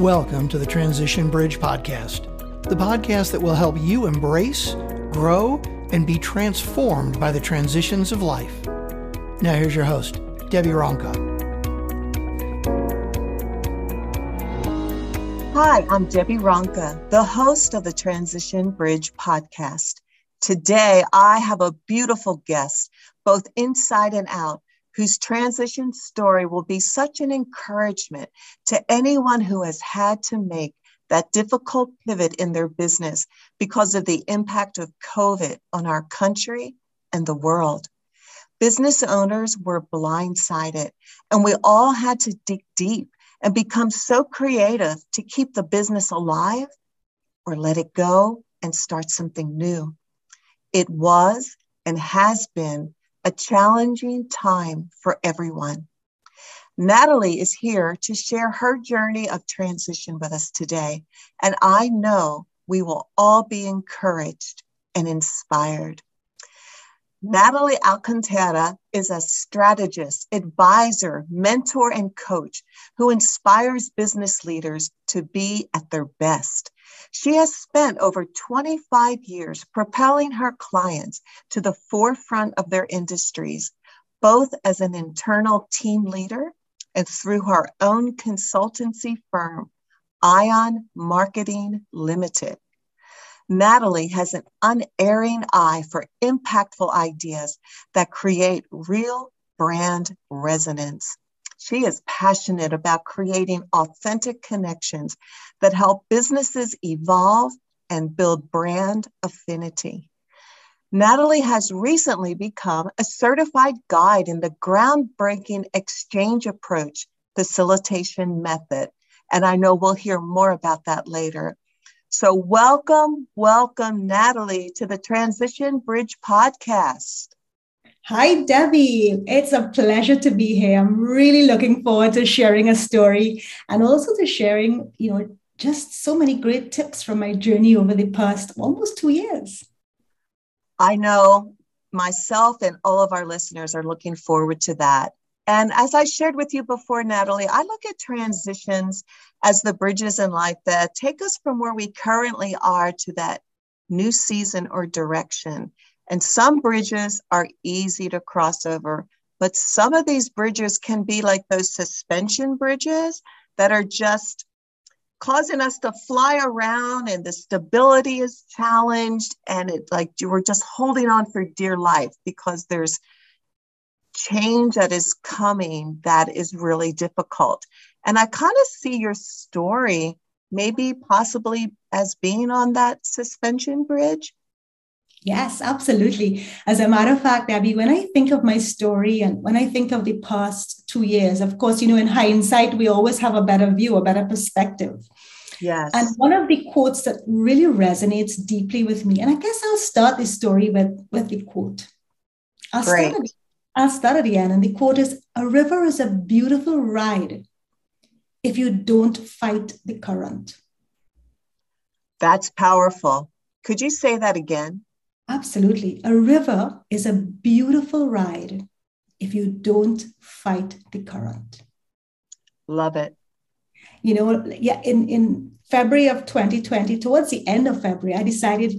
Welcome to the Transition Bridge Podcast, the podcast that will help you embrace, grow, and be transformed by the transitions of life. Now, here's your host, Debbie Ronka. Hi, I'm Debbie Ronka, the host of the Transition Bridge podcast. Today, I have a beautiful guest, both inside and out, whose transition story will be such an encouragement to anyone who has had to make that difficult pivot in their business because of the impact of COVID on our country and the world. Business owners were blindsided, and we all had to dig deep and become so creative to keep the business alive or let it go and start something new. It was and has been a challenging time for everyone. Natalie is here to share her journey of transition with us today, and I know we will all be encouraged and inspired. Natalie Alcantara is a strategist, advisor, mentor, and coach who inspires business leaders to be at their best. She has spent over 25 years propelling her clients to the forefront of their industries, both as an internal team leader and through her own consultancy firm, Ion Marketing Limited. Natalie has an unerring eye for impactful ideas that create real brand resonance. She is passionate about creating authentic connections that help businesses evolve and build brand affinity. Natalie has recently become a certified guide in the groundbreaking XCHANGE approach facilitation method. And I know we'll hear more about that later. So, welcome, welcome, Natalie, to the Transition Bridge podcast. Hi, Debbie. It's a pleasure to be here. I'm really looking forward to sharing a story and also to sharing, you know, just so many great tips from my journey over the past almost two years. I know myself and all of our listeners are looking forward to that. And as I shared with you before, Natalie, I look at transitions as the bridges in life that take us from where we currently are to that new season or direction. And some bridges are easy to cross over, but some of these bridges can be like those suspension bridges that are just causing us to fly around and the stability is challenged and it like we're just holding on for dear life because there's change that is coming that is really difficult. And i kind of see your story maybe possibly as being on that suspension bridge Yes, absolutely. As a matter of fact, Abby, when I think of my story and when I think of the past two years, of course, you know, in hindsight, we always have a better view, a better perspective. Yes. And one of the quotes that really resonates deeply with me, and I guess I'll start this story with, with the quote. I'll Great. start, at, I'll start at the end. And the quote is A river is a beautiful ride if you don't fight the current. That's powerful. Could you say that again? Absolutely. A river is a beautiful ride if you don't fight the current. Love it. You know, yeah, in, in February of 2020, towards the end of February, I decided,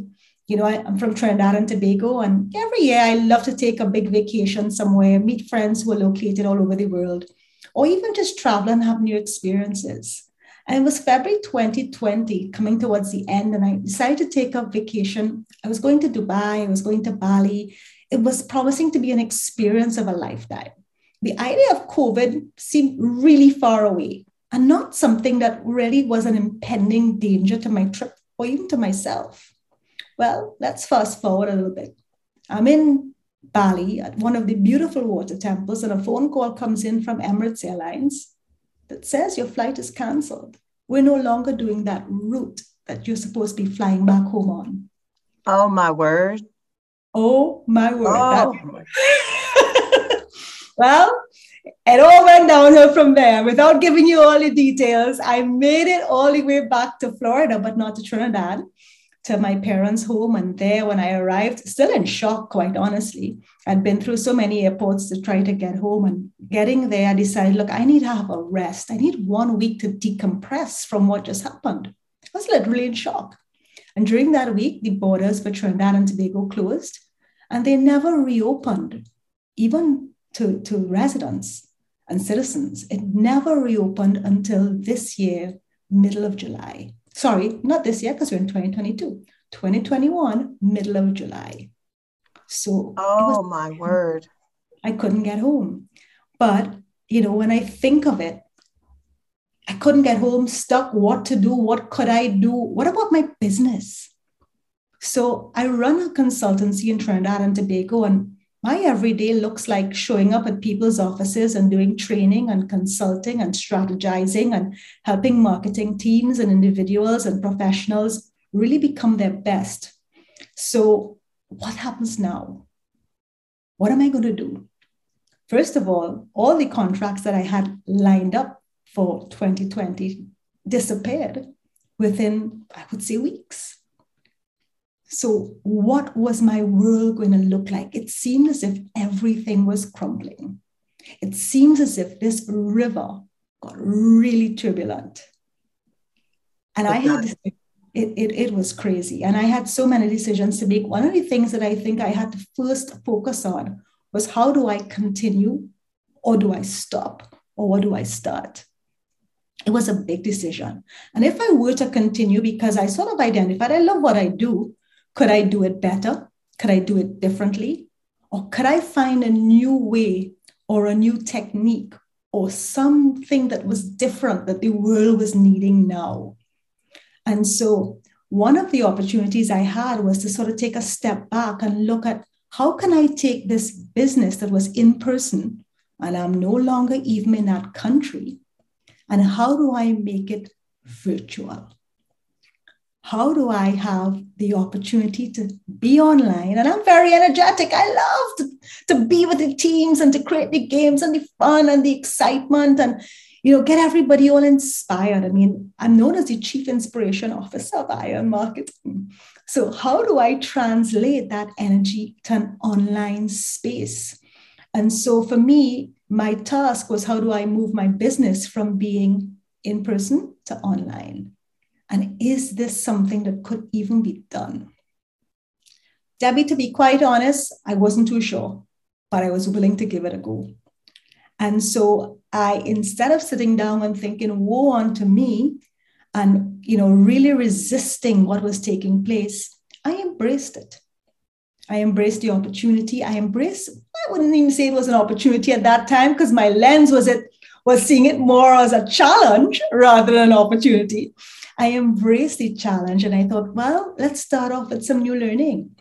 you know, I, I'm from Trinidad and Tobago, and every year I love to take a big vacation somewhere, meet friends who are located all over the world, or even just travel and have new experiences. And it was February 2020, coming towards the end, and I decided to take a vacation. I was going to Dubai, I was going to Bali. It was promising to be an experience of a lifetime. The idea of COVID seemed really far away and not something that really was an impending danger to my trip or even to myself. Well, let's fast forward a little bit. I'm in Bali at one of the beautiful water temples, and a phone call comes in from Emirates Airlines that says your flight is canceled. We're no longer doing that route that you're supposed to be flying back home on. Oh, my word. Oh, my word. Oh. Well, it all went downhill from there. Without giving you all the details, I made it all the way back to Florida, but not to Trinidad. To my parents' home. And there, when I arrived, still in shock, quite honestly. I'd been through so many airports to try to get home. And getting there, I decided, look, I need to have a rest. I need one week to decompress from what just happened. I was literally in shock. And during that week, the borders for Trinidad and Tobago closed and they never reopened, even to, to residents and citizens. It never reopened until this year, middle of July. Sorry, not this year, because we're in 2022. 2021, middle of July. So, oh was, my word. I couldn't get home. But, you know, when I think of it, I couldn't get home, stuck, what to do, what could I do? What about my business? So I run a consultancy in Trinidad and Tobago, and my everyday looks like showing up at people's offices and doing training and consulting and strategizing and helping marketing teams and individuals and professionals really become their best. So, what happens now? What am I going to do? First of all, all the contracts that I had lined up for 2020 disappeared within, I would say, weeks. So, what was my world going to look like? It seemed as if everything was crumbling. It seems as if this river got really turbulent. And I had it, it, it was crazy. And I had so many decisions to make. One of the things that I think I had to first focus on was how do I continue or do I stop or what do I start? It was a big decision. And if I were to continue, because I sort of identified, I love what I do, could I do it better? Could I do it differently? Or could I find a new way or a new technique or something that was different that the world was needing now? And so, one of the opportunities I had was to sort of take a step back and look at how can I take this business that was in person and I'm no longer even in that country, and how do I make it virtual? How do I have the opportunity to be online? And I'm very energetic. I love to, to be with the teams and to create the games and the fun and the excitement and you know get everybody all inspired. I mean, I'm known as the chief inspiration officer of Ion Marketing. So how do I translate that energy to an online space? And so for me, my task was how do I move my business from being in person to online? And is this something that could even be done? Debbie, to be quite honest, I wasn't too sure, but I was willing to give it a go. And so I, instead of sitting down and thinking, woe unto me, and you know, really resisting what was taking place, I embraced it. I embraced the opportunity. I embraced, I wouldn't even say it was an opportunity at that time because my lens was it was seeing it more as a challenge rather than an opportunity. I embraced the challenge and I thought, well, let's start off with some new learning.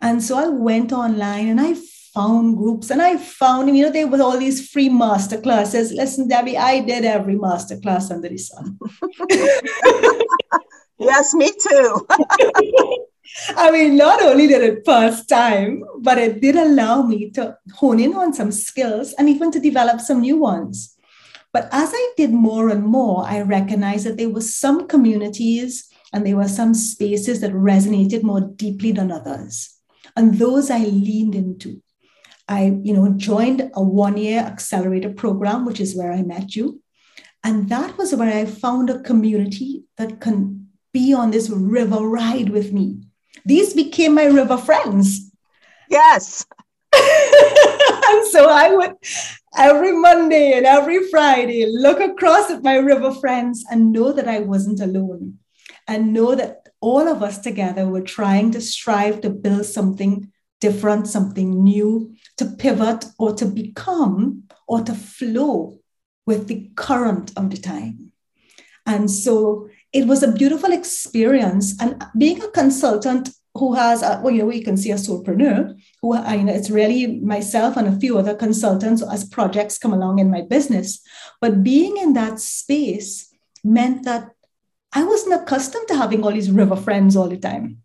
And so I went online and I found groups and I found, you know, there were all these free master classes. Listen, Debbie, I did every master class under the sun. yes, me too. I mean, not only did it pass time, but it did allow me to hone in on some skills and even to develop some new ones. But as I did more and more, I recognized that there were some communities and there were some spaces that resonated more deeply than others. And those I leaned into. I, you know, joined a one-year accelerator program, which is where I met you. And that was where I found a community that can be on this river ride with me. These became my river friends. Yes. and so I would every Monday and every Friday look across at my river friends and know that I wasn't alone and know that all of us together were trying to strive to build something different, something new, to pivot or to become or to flow with the current of the time. And so it was a beautiful experience. And being a consultant who has, a, well, you know, we can see a solopreneur who, I, you know, it's really myself and a few other consultants as projects come along in my business. But being in that space meant that I wasn't accustomed to having all these river friends all the time.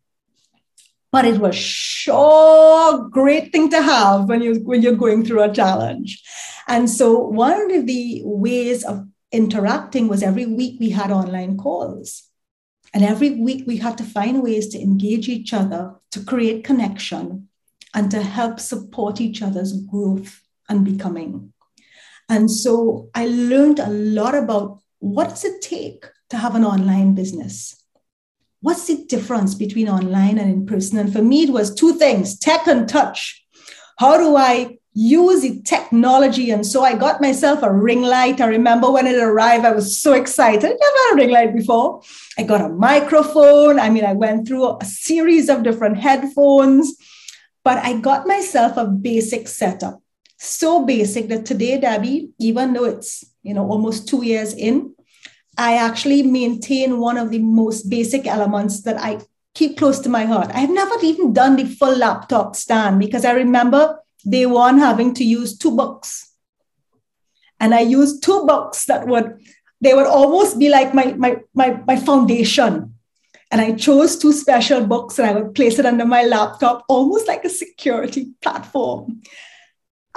But it was sure great thing to have when you when you're going through a challenge. And so one of the ways of interacting was every week we had online calls And every week we had to find ways to engage each other, to create connection, and to help support each other's growth and becoming. And so I learned a lot about what does it take to have an online business? What's the difference between online and in person? And for me, it was two things tech and touch. How do I use the technology. And so I got myself a ring light. I remember when it arrived, I was so excited. I never had a ring light before. I got a microphone. I mean, I went through a series of different headphones, but I got myself a basic setup. So basic that today, Debbie, even though it's you know almost two years in, I actually maintain one of the most basic elements that I keep close to my heart. I've never even done the full laptop stand because I remember day one hmm. having to use two books. And I used two books that would, they would almost be like my, my, my, my foundation. And I chose two special books and I would place it under my laptop, almost like a security platform.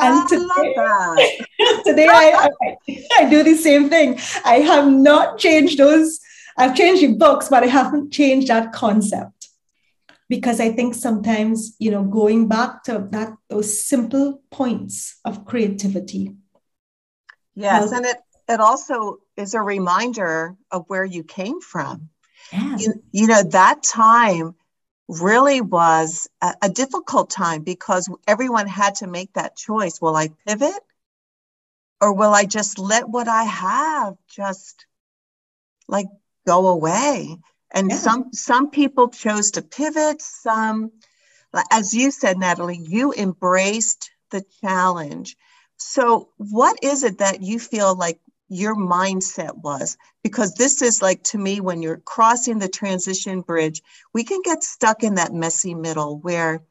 And I today, today I, I, I do the same thing. I have not changed those. I've changed the books, but I haven't changed that concept because I think sometimes, you know, going back to that, those simple points of creativity. Yes. and it, it also is a reminder of where you came from. Yes. You, you know, that time really was a, a difficult time because everyone had to make that choice. Will I pivot or will I just let what I have just like go away? And yeah. some some people chose to pivot some as you said natalie you embraced the challenge. So what is it that you feel like your mindset was? Because this is like to me when you're crossing the transition bridge we can get stuck in that messy middle where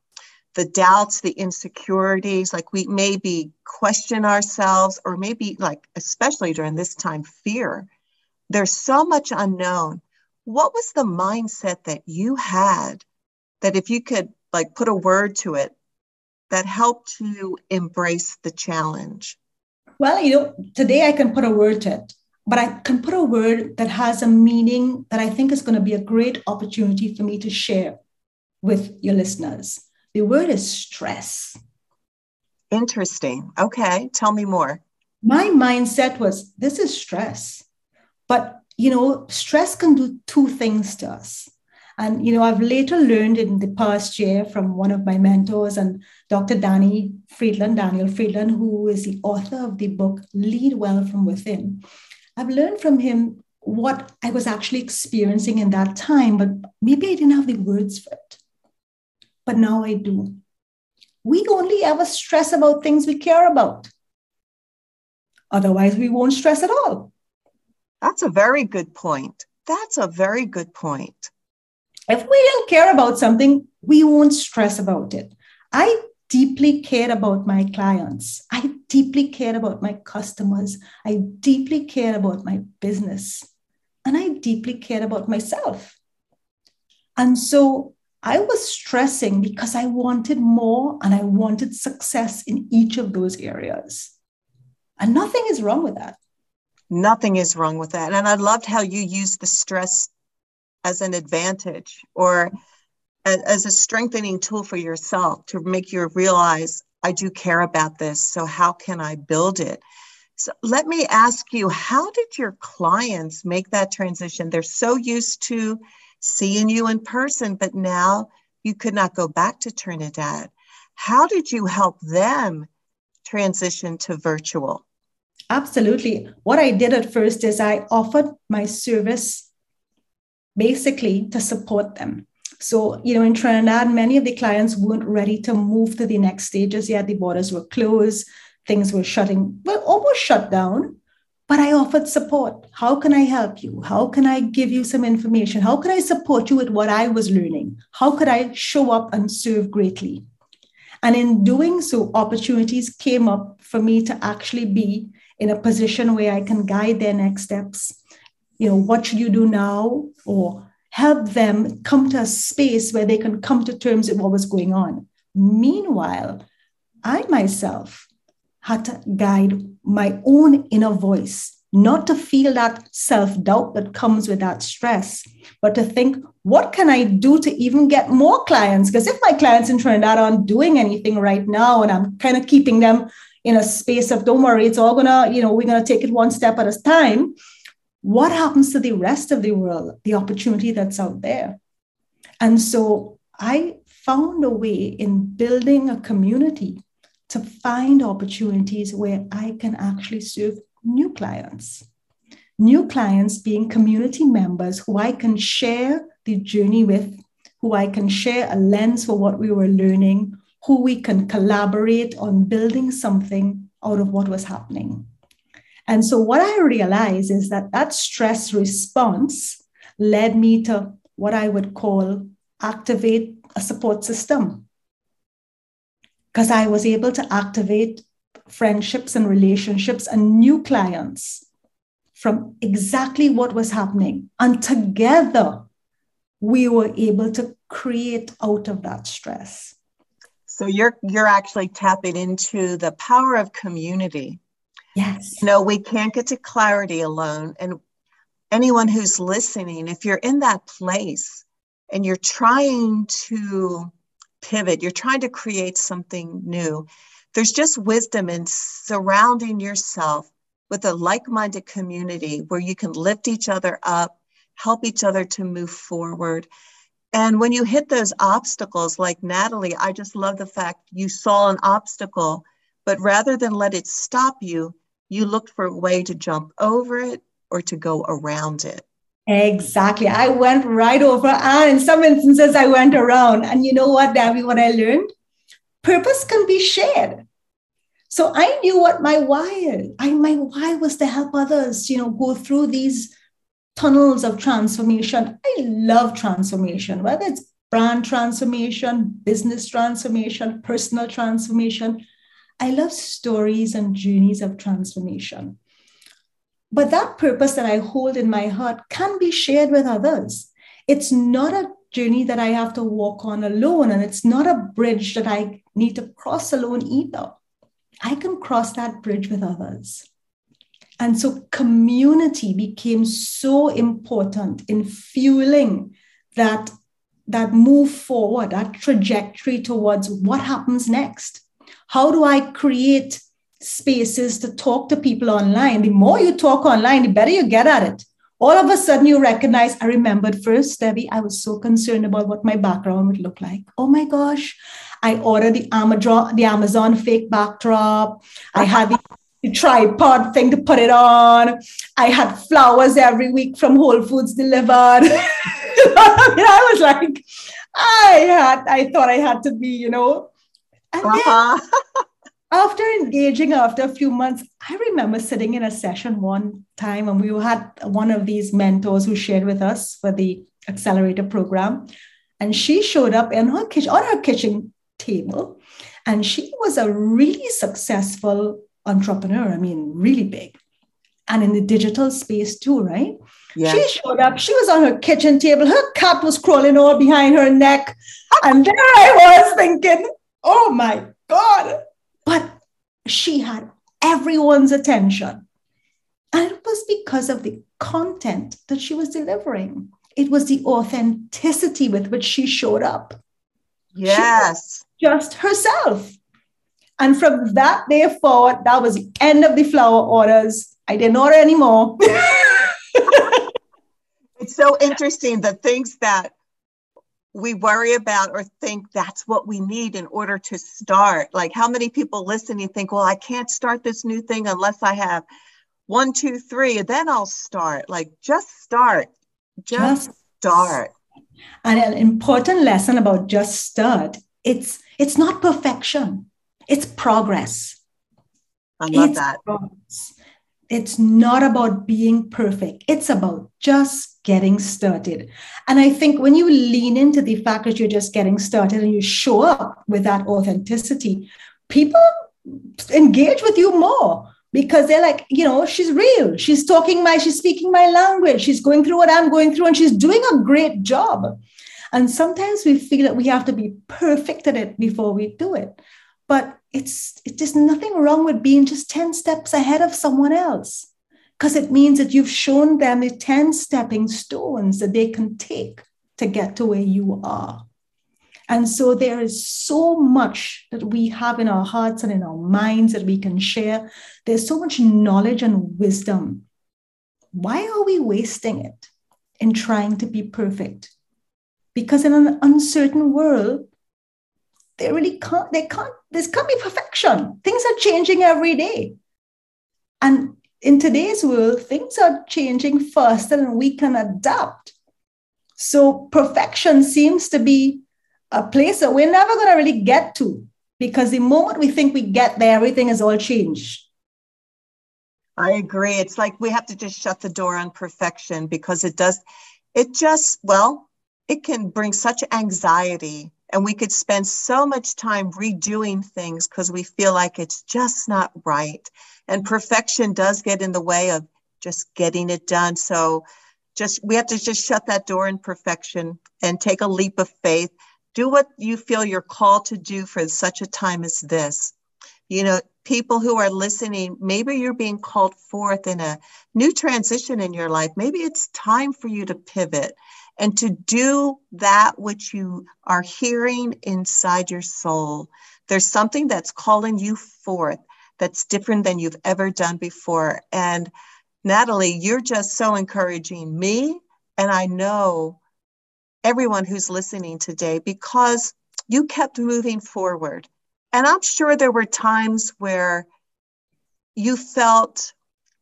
the doubts the insecurities like we maybe question ourselves or maybe like especially during this time fear. There's so much unknown what was the mindset that you had that if you could like put a word to it that helped you embrace the challenge? Well you know today i can put a word to it but i can put a word that has a meaning that i think is going to be a great opportunity for me to share with your listeners. The word is stress. Interesting. Okay tell me more. My mindset was this is stress. But you know, stress can do two things to us. And, you know, I've later learned in the past year from one of my mentors and Dr. Danny Friedland, Daniel Friedland, who is the author of the book Lead Well from Within. I've learned from him what I was actually experiencing in that time, but maybe I didn't have the words for it. But now I do. We only ever stress about things we care about. Otherwise, we won't stress at all. That's a very good point. That's a very good point. If we don't care about something, we won't stress about it. I deeply care about my clients. I deeply care about my customers. I deeply care about my business. And I deeply care about myself. And so I was stressing because I wanted more and I wanted success in each of those areas. And nothing is wrong with that. Nothing is wrong with that. And I loved how you used the stress as an advantage or as a strengthening tool for yourself to make you realize I do care about this. So, how can I build it? So, let me ask you how did your clients make that transition? They're so used to seeing you in person, but now you could not go back to Trinidad. How did you help them transition to virtual? Absolutely. What I did at first is I offered my service basically to support them. So, you know, in Trinidad, many of the clients weren't ready to move to the next stages yet. The borders were closed, things were shutting, well, almost shut down. But I offered support. How can I help you? How can I give you some information? How can I support you with what I was learning? How could I show up and serve greatly? And in doing so, opportunities came up for me to actually be in a position where I can guide their next steps. You know, what should you do now? Or help them come to a space where they can come to terms with what was going on. Meanwhile, I myself had to guide my own inner voice not to feel that self doubt that comes with that stress, but to think, what can I do to even get more clients? Because if my clients in Trinidad aren't doing anything right now and I'm kind of keeping them in a space of don't worry, it's all gonna, you know, we're gonna take it one step at a time. What happens to the rest of the world, the opportunity that's out there? And so I found a way in building a community to find opportunities where I can actually serve new clients. New clients being community members who I can share the journey with, who I can share a lens for what we were learning, who we can collaborate on building something out of what was happening. And so, what I realized is that that stress response led me to what I would call activate a support system. Because I was able to activate friendships and relationships and new clients from exactly what was happening. And together, we were able to create out of that stress. So you're you're actually tapping into the power of community. Yes. no, we can't get to clarity alone. And anyone who's listening, if you're in that place and you're trying to pivot, you're trying to create something new, there's just wisdom in surrounding yourself with a like minded community where you can lift each other up, help each other to move forward. And when you hit those obstacles, like Natalie, I just love the fact you saw an obstacle, but rather than let it stop you, you looked for a way to jump over it or to go around it. Exactly. I went right over, and in some instances, I went around. And you know what, Debbie, what I learned? Purpose can be shared. So I knew what my why. I, my why was to help others, you know, go through these tunnels of transformation. I love transformation, whether it's brand transformation, business transformation, personal transformation. I love stories and journeys of transformation. But that purpose that I hold in my heart can be shared with others. It's not a journey that I have to walk on alone, and it's not a bridge that I need to cross alone either. I can cross that bridge with others. And so community became so important in fueling that, that move forward, that trajectory towards what happens next. How do I create spaces to talk to people online? The more you talk online, the better you get at it. All of a sudden, you recognize, I remembered first, Debbie, I was so concerned about what my background would look like. Oh my gosh, I ordered the Amazon, the Amazon fake backdrop. I had the, tripod thing to put it on. I had flowers every week from Whole Foods delivered. I, mean, I was like, I had, I thought I had to be, you know. And uh-huh. after engaging after a few months, I remember sitting in a session one time and we had one of these mentors who shared with us for the accelerator program. And she showed up in her kitchen on her kitchen table. And she was a really successful entrepreneur. I mean, really big. And in the digital space too, right? Yeah. She showed up. She was on her kitchen table. Her cat was crawling all behind her neck. And there I was thinking, oh my God. She had everyone's attention. And it was because of the content that she was delivering. It was the authenticity with which she showed up. Yes just herself. And from that day forward, that was the end of the flower orders. I didn't order anymore. it's so interesting the things that we worry about or think that's what we need in order to start. Like how many people listening think, well, I can't start this new thing unless I have one, two, three, and then I'll start. Like just start. Just, just start. And an important lesson about just start it's it's not perfection it's progress i love it's that progress. It's not about being perfect it's about just getting started and i think when you lean into the fact that you're just getting started and you show up with that authenticity people engage with you more because they're like, you know, she's real. She's talking my, she's speaking my language. She's going through what I'm going through, and she's doing a great job. And sometimes we feel that we have to be perfect at it before we do it. But it's, it's just nothing wrong with being just 10 steps ahead of someone else. because it means that you've shown them the 10 stepping stones that they can take to get to where you are. And so there is so much that we have in our hearts and in our minds that we can share. There's so much knowledge and wisdom. Why are we wasting it in trying to be perfect? Because in an uncertain world, they really can't, they can't, this can't be perfection. Things are changing every day. And in today's world, things are changing faster than we can adapt. So perfection seems to be a place that we're never going to really get to because the moment we think we get there, everything is all changed. I agree. It's like we have to just shut the door on perfection because it does, it just, well, it can bring such anxiety. And we could spend so much time redoing things because we feel like it's just not right. And perfection does get in the way of just getting it done. So just we have to just shut that door in perfection and take a leap of faith do what you feel you're called to do for such a time as this. You know, people who are listening, maybe you're being called forth in a new transition in your life. Maybe it's time for you to pivot and to do that which you are hearing inside your soul. There's something that's calling you forth that's different than you've ever done before. And Natalie, you're just so encouraging me. And I know everyone who's listening today because you kept moving forward. And I'm sure there were times where you felt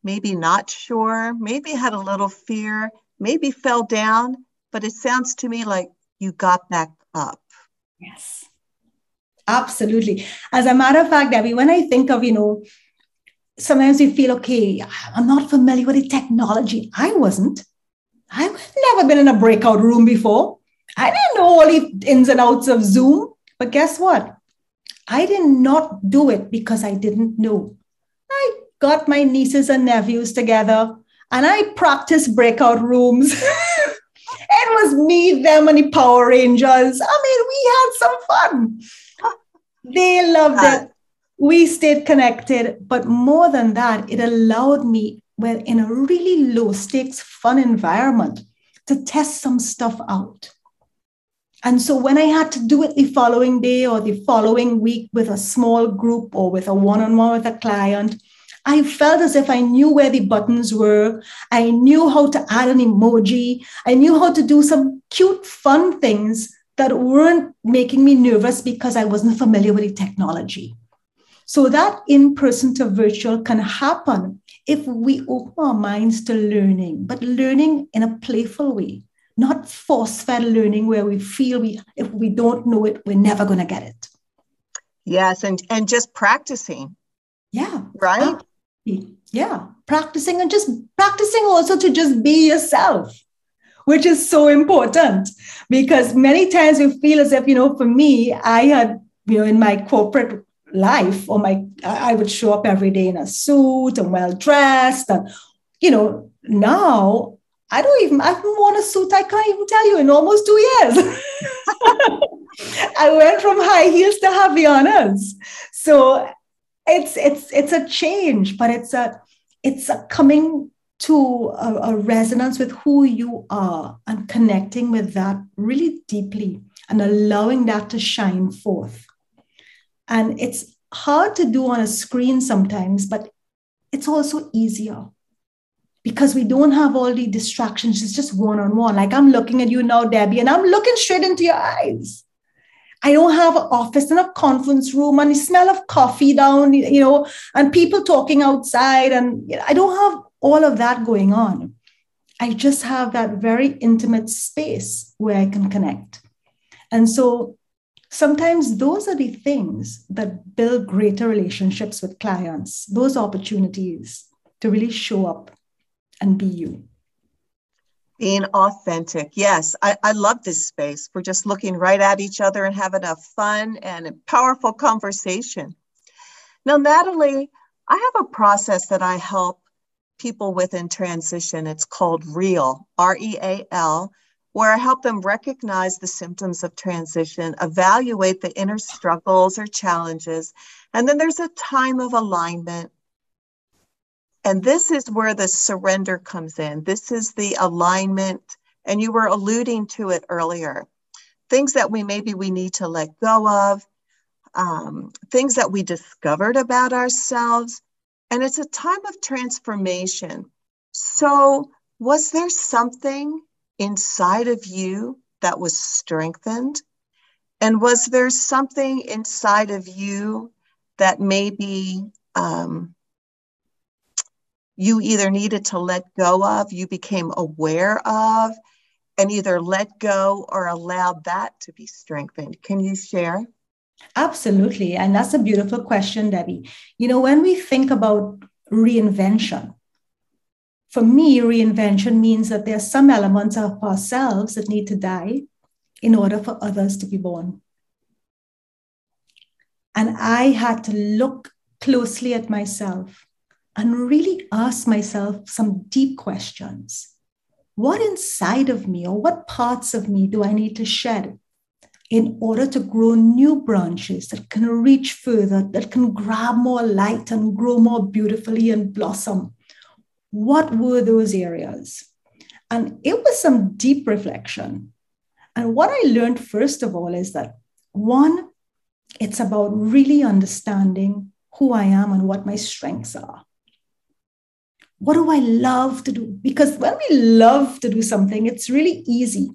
maybe not sure, maybe had a little fear, maybe fell down, but it sounds to me like you got back up. Yes, absolutely. As a matter of fact, Debbie, when I think of, you know, sometimes you feel, okay, I'm not familiar with the technology. I wasn't. I've never been in a breakout room before. I didn't know all the ins and outs of Zoom. But guess what? I did not do it because I didn't know. I got my nieces and nephews together and I practiced breakout rooms. it was me, them, and the Power Rangers. I mean, we had some fun. They loved it. We stayed connected. But more than that, it allowed me well, in a really low stakes, fun environment to test some stuff out. And so when I had to do it the following day or the following week with a small group or with a one on one with a client, I felt as if I knew where the buttons were. I knew how to add an emoji. I knew how to do some cute, fun things that weren't making me nervous because I wasn't familiar with the technology. So that in person to virtual can happen if we open our minds to learning, but learning in a playful way, not force fed learning where we feel we, if we don't know it, we're never going to get it. Yes. And, and just practicing. Yeah. Right. Yeah. Practicing and just practicing also to just be yourself which is so important because many times we feel as if, you know, for me, I had, you know, in my corporate life or my i would show up every day in a suit and well dressed and you know now i don't even i haven't worn a suit i can't even tell you in almost two years i went from high heels to havaianas so it's it's it's a change but it's a it's a coming to a, a resonance with who you are and connecting with that really deeply and allowing that to shine forth and it's hard to do on a screen sometimes, but it's also easier because we don't have all the distractions. It's just one on one. Like I'm looking at you now, Debbie, and I'm looking straight into your eyes. I don't have an office and a conference room and the smell of coffee down, you know, and people talking outside. And I don't have all of that going on. I just have that very intimate space where I can connect. And so sometimes those are the things that build greater relationships with clients, those opportunities to really show up and be you. Being authentic. Yes, I, I love this space. We're just looking right at each other and having a fun and a powerful conversation. Now, Natalie, I have a process that I help people with in transition. It's called REAL, R E A L where I help them recognize the symptoms of transition, evaluate the inner struggles or challenges, and then there's a time of alignment. And this is where the surrender comes in. This is the alignment. And you were alluding to it earlier. Things that we maybe we need to let go of, um, things that we discovered about ourselves. And it's a time of transformation. So, was there something inside of you that was strengthened? And was there something inside of you that maybe um, you either needed to let go of, you became aware of, and either let go or allowed that to be strengthened? Can you share? Absolutely. And that's a beautiful question, Debbie. You know, when we think about reinvention, for me, reinvention means that there are some elements of ourselves that need to die in order for others to be born. And I had to look closely at myself and really ask myself some deep questions. What inside of me or what parts of me do I need to shed in order to grow new branches that can reach further, that can grab more light and grow more beautifully and blossom? what were those areas? And it was some deep reflection. And what I learned, first of all, is that one, it's about really understanding who I am and what my strengths are. What do I love to do? Because when we love to do something, it's really easy.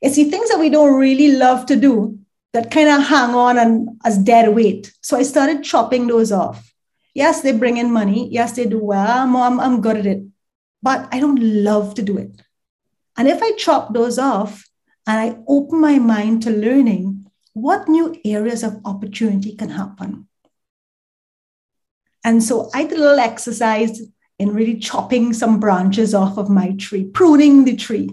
It's the things that we don't really love to do that kind of hang on and as dead weight. So I started chopping those off. Yes, they bring in money. Yes, they do well. I'm, I'm good at it. But I don't love to do it. And if I chop those off and I open my mind to learning, what new areas of opportunity can happen? And so I did a little exercise in really chopping some branches off of my tree, pruning the tree,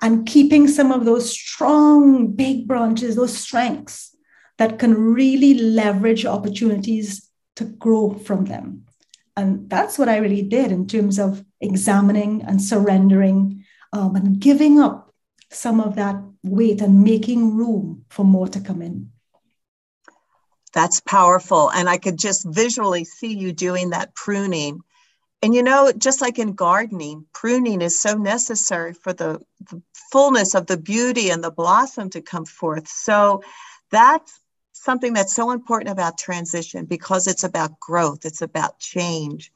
and keeping some of those strong, big branches, those strengths that can really leverage opportunities to grow from them. And that's what I really did in terms of examining and surrendering um, and giving up some of that weight and making room for more to come in. That's powerful. And I could just visually see you doing that pruning. And you know, just like in gardening, pruning is so necessary for the, the fullness of the beauty and the blossom to come forth. So that's something that's so important about transition because it's about growth, it's about change.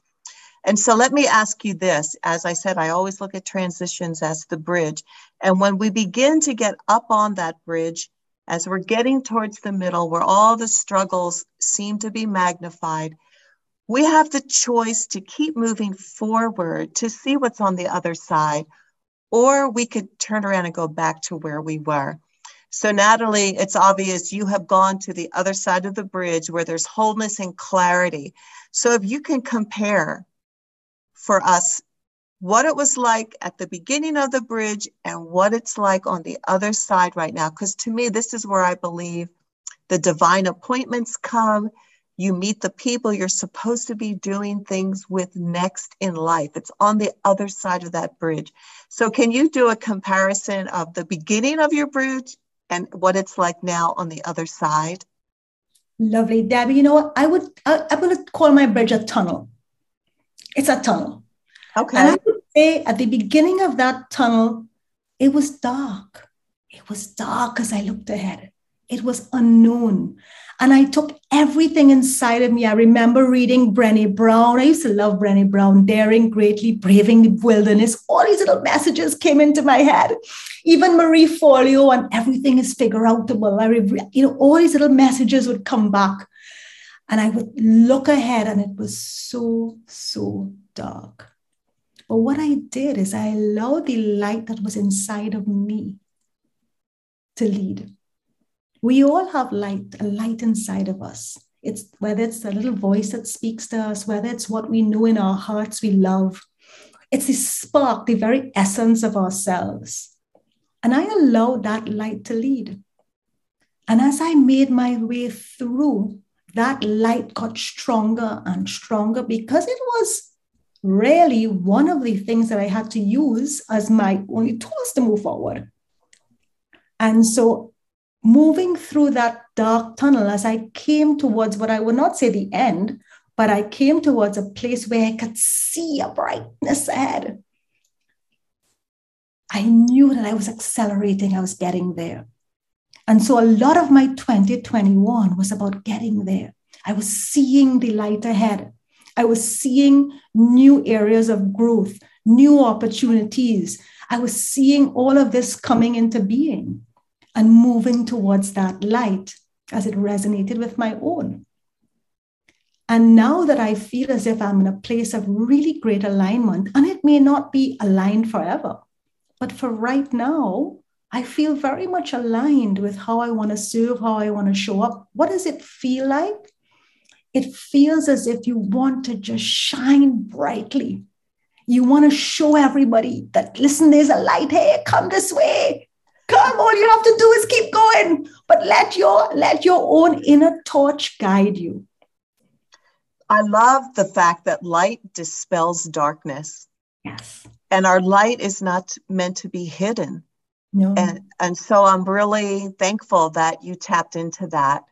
And so let me ask you this. As I said, I always look at transitions as the bridge. And when we begin to get up on that bridge, as we're getting towards the middle where all the struggles seem to be magnified, we have the choice to keep moving forward to see what's on the other side, or we could turn around and go back to where we were. So, Natalie, it's obvious you have gone to the other side of the bridge where there's wholeness and clarity. So, if you can compare for us what it was like at the beginning of the bridge and what it's like on the other side right now, because to me, this is where I believe the divine appointments come. You meet the people you're supposed to be doing things with next in life. It's on the other side of that bridge. So, can you do a comparison of the beginning of your bridge and what it's like now on the other side? Lovely, Debbie. You know what? I would I, I would call my bridge a tunnel. It's a tunnel. Okay. And I would say at the beginning of that tunnel, it was dark. It was dark as I looked ahead. It was unknown. And I took everything inside of me. I remember reading Brené Brown. I used to love Brené Brown, daring greatly, braving the wilderness. All these little messages came into my head. Even Marie Forleo and everything is figure outable. I, you know, all these little messages would come back. And I would look ahead and it was so, so dark. But what I did is I allowed the light that was inside of me to lead. We all have light, a light inside of us. It's whether it's the little voice that speaks to us, whether it's what we know in our hearts we love. It's the spark, the very essence of ourselves. And I allowed that light to lead. And as I made my way through, that light got stronger and stronger because it was really one of the things that I had to use as my only tools to move forward. And so moving through that dark tunnel as I came towards what I would not say the end, but I came towards a place where I could see a brightness ahead. I knew that I was accelerating, I was getting there. And so a lot of my 2021 was about getting there. I was seeing the light ahead. I was seeing new areas of growth, new opportunities. I was seeing all of this coming into being and moving towards that light as it resonated with my own. And now that I feel as if I'm in a place of really great alignment, and it may not be aligned forever, but for right now, I feel very much aligned with how I want to serve, how I want to show up. What does it feel like? It feels as if you want to just shine brightly. You want to show everybody that, listen, there's a light here, come this way. Come, all you have to do is keep going. But let your let your own inner torch guide you. I love the fact that light dispels darkness. Yes. And our light is not meant to be hidden. No. And, and so I'm really thankful that you tapped into that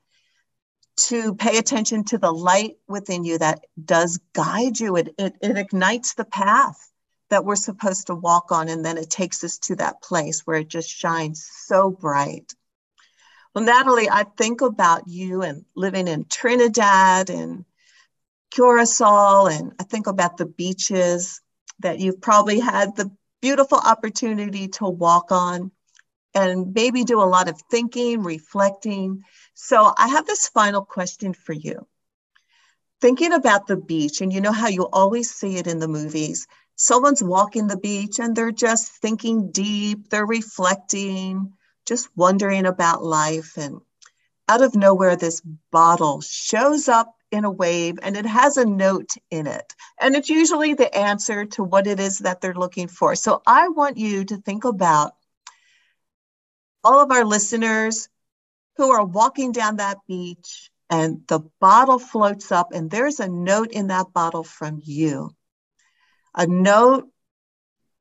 to pay attention to the light within you that does guide you. It, it, it ignites the path that we're supposed to walk on, and then it takes us to that place where it just shines so bright. Well, Natalie, I think about you and living in Trinidad and Curacao, and I think about the beaches that you've probably had the beautiful opportunity to walk on and maybe do a lot of thinking, reflecting. So I have this final question for you. Thinking about the beach, and you know how you always see it in the movies. Someone's walking the beach and they're just thinking deep, they're reflecting, just wondering about life. And out of nowhere, this bottle shows up in a wave and it has a note in it. And it's usually the answer to what it is that they're looking for. So I want you to think about all of our listeners who are walking down that beach and the bottle floats up and there's a note in that bottle from you. A note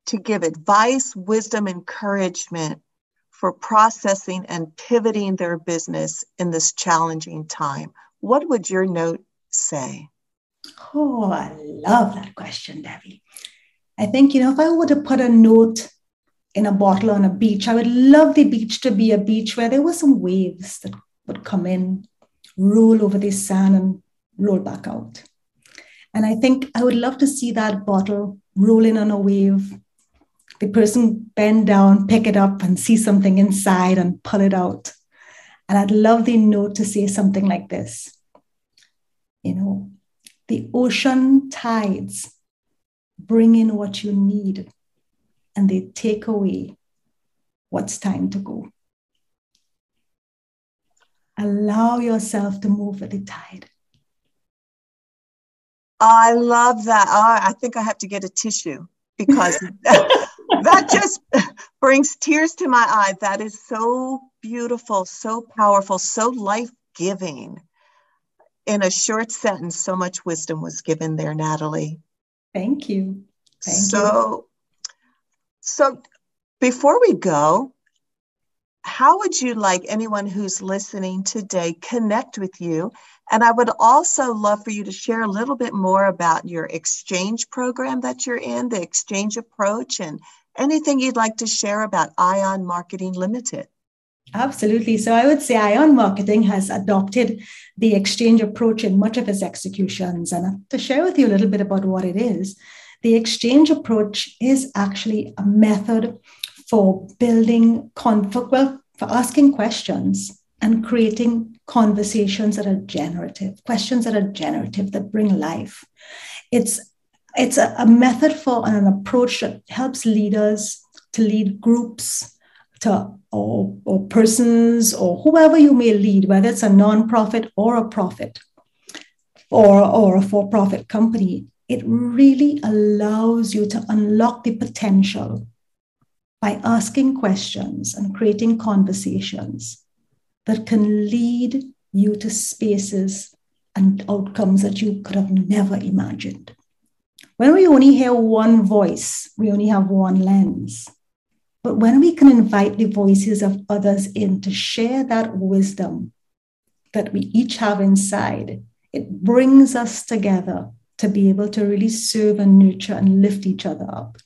to give advice, wisdom, encouragement for processing and pivoting their business in this challenging time what would your note say? Oh, I love that question, Debbie. I think, you know, if I were to put a note in a bottle on a beach, I would love the beach to be a beach where there were some waves that would come in, roll over the sand, and roll back out. And I think I would love to see that bottle rolling on a wave. The person bend down, pick it up, and see something inside and pull it out. And I'd love the note to say something like this You know, the ocean tides bring in what you need and they take away what's time to go. Allow yourself to move with the tide. I love that. Oh, I think I have to get a tissue because that just brings tears to my eyes. That is so beautiful, so powerful, so life giving. In a short sentence, so much wisdom was given there, Natalie. Thank you. Thank so, you. so before we go, how would you like anyone who's listening today connect with you? And I would also love for you to share a little bit more about your XCHANGE program that you're in, the XCHANGE approach, and anything you'd like to share about ION Marketing Limited. Absolutely. So I would say ION Marketing has adopted the XCHANGE approach in much of its executions. And to share with you a little bit about what it is, the XCHANGE approach is actually a method for building, con- well, for asking questions and creating conversations that are generative, questions that are generative, that bring life. It's it's a, a method for an approach that helps leaders to lead groups to or, or persons or whoever you may lead, whether it's a nonprofit or a profit or, or a for-profit company, it really allows you to unlock the potential by asking questions and creating conversations that can lead you to spaces and outcomes that you could have never imagined. When we only hear one voice, we only have one lens. But when we can invite the voices of others in to share that wisdom that we each have inside, it brings us together to be able to really serve and nurture and lift each other up.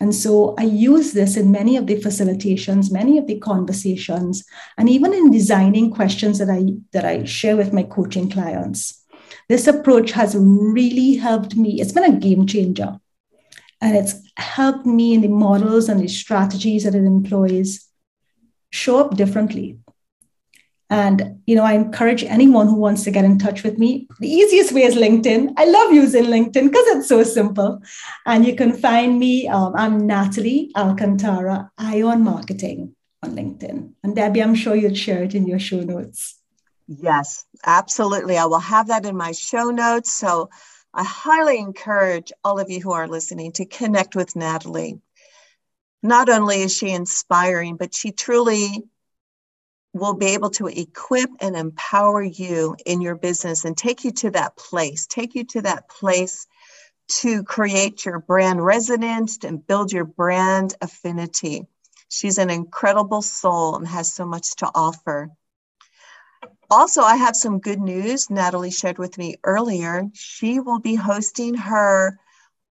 And so I use this in many of the facilitations, many of the conversations, and even in designing questions that I that I share with my coaching clients. This approach has really helped me. It's been a game changer. And it's helped me in the models and the strategies that it employs show up differently. And you know, I encourage anyone who wants to get in touch with me. The easiest way is LinkedIn. I love using LinkedIn because it's so simple. And you can find me. Um, I'm Natalie Alcantara, ION Marketing on LinkedIn. And Debbie, I'm sure you'll share it in your show notes. Yes, absolutely. I will have that in my show notes. So I highly encourage all of you who are listening to connect with Natalie. Not only is she inspiring, but she truly will be able to equip and empower you in your business and take you to that place, take you to that place to create your brand resonance and build your brand affinity. She's an incredible soul and has so much to offer. Also, I have some good news. Natalie shared with me earlier. She will be hosting her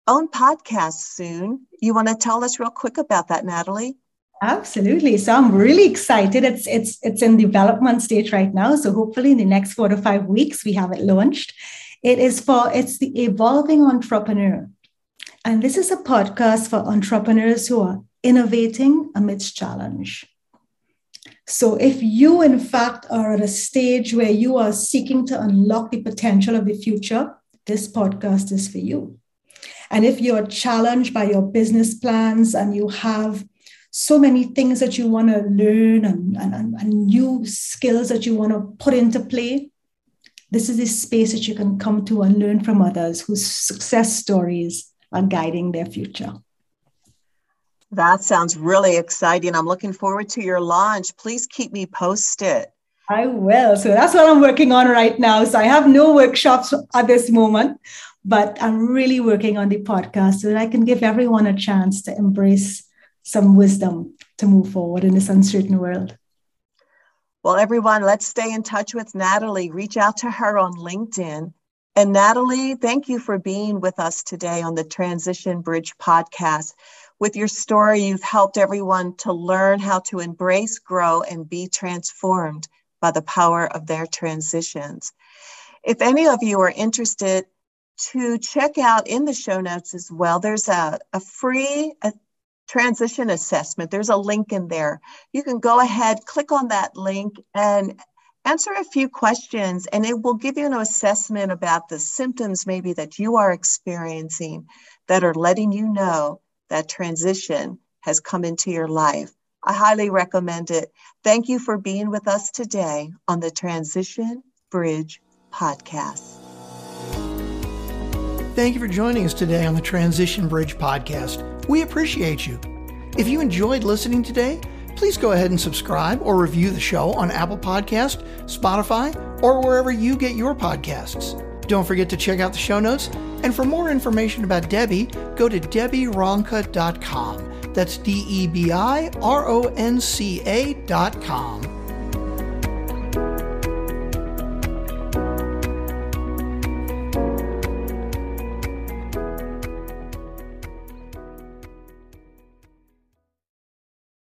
own podcast soon. You want to tell us real quick about that, Natalie? Absolutely. So I'm really excited. It's it's it's in development stage right now. So hopefully in the next four to five weeks we have it launched. It is for it's the evolving entrepreneur. And this is a podcast for entrepreneurs who are innovating amidst challenge. So if you in fact are at a stage where you are seeking to unlock the potential of the future, this podcast is for you. And if you're challenged by your business plans and you have so many things that you want to learn and, and, and new skills that you want to put into play. This is a space that you can come to and learn from others whose success stories are guiding their future. That sounds really exciting. I'm looking forward to your launch. Please keep me posted. I will. So that's what I'm working on right now. So I have no workshops at this moment, but I'm really working on the podcast so that I can give everyone a chance to embrace some wisdom to move forward in this uncertain world. Well, everyone, let's stay in touch with Natalie. Reach out to her on LinkedIn. And Natalie, thank you for being with us today on the Transition Bridge podcast. With your story, you've helped everyone to learn how to embrace, grow, and be transformed by the power of their transitions. If any of you are interested to check out in the show notes as well, there's a, a free a transition assessment. There's a link in there. You can go ahead, click on that link, and answer a few questions, and it will give you an assessment about the symptoms maybe that you are experiencing that are letting you know that transition has come into your life. I highly recommend it. Thank you for being with us today on the Transition Bridge podcast. Thank you for joining us today on the Transition Bridge podcast. We appreciate you. If you enjoyed listening today, please go ahead and subscribe or review the show on Apple Podcast, Spotify, or wherever you get your podcasts. Don't forget to check out the show notes. And for more information about Debbie, go to debbieronca.com. That's d e b i r o n c a D E B I R O N C A.com.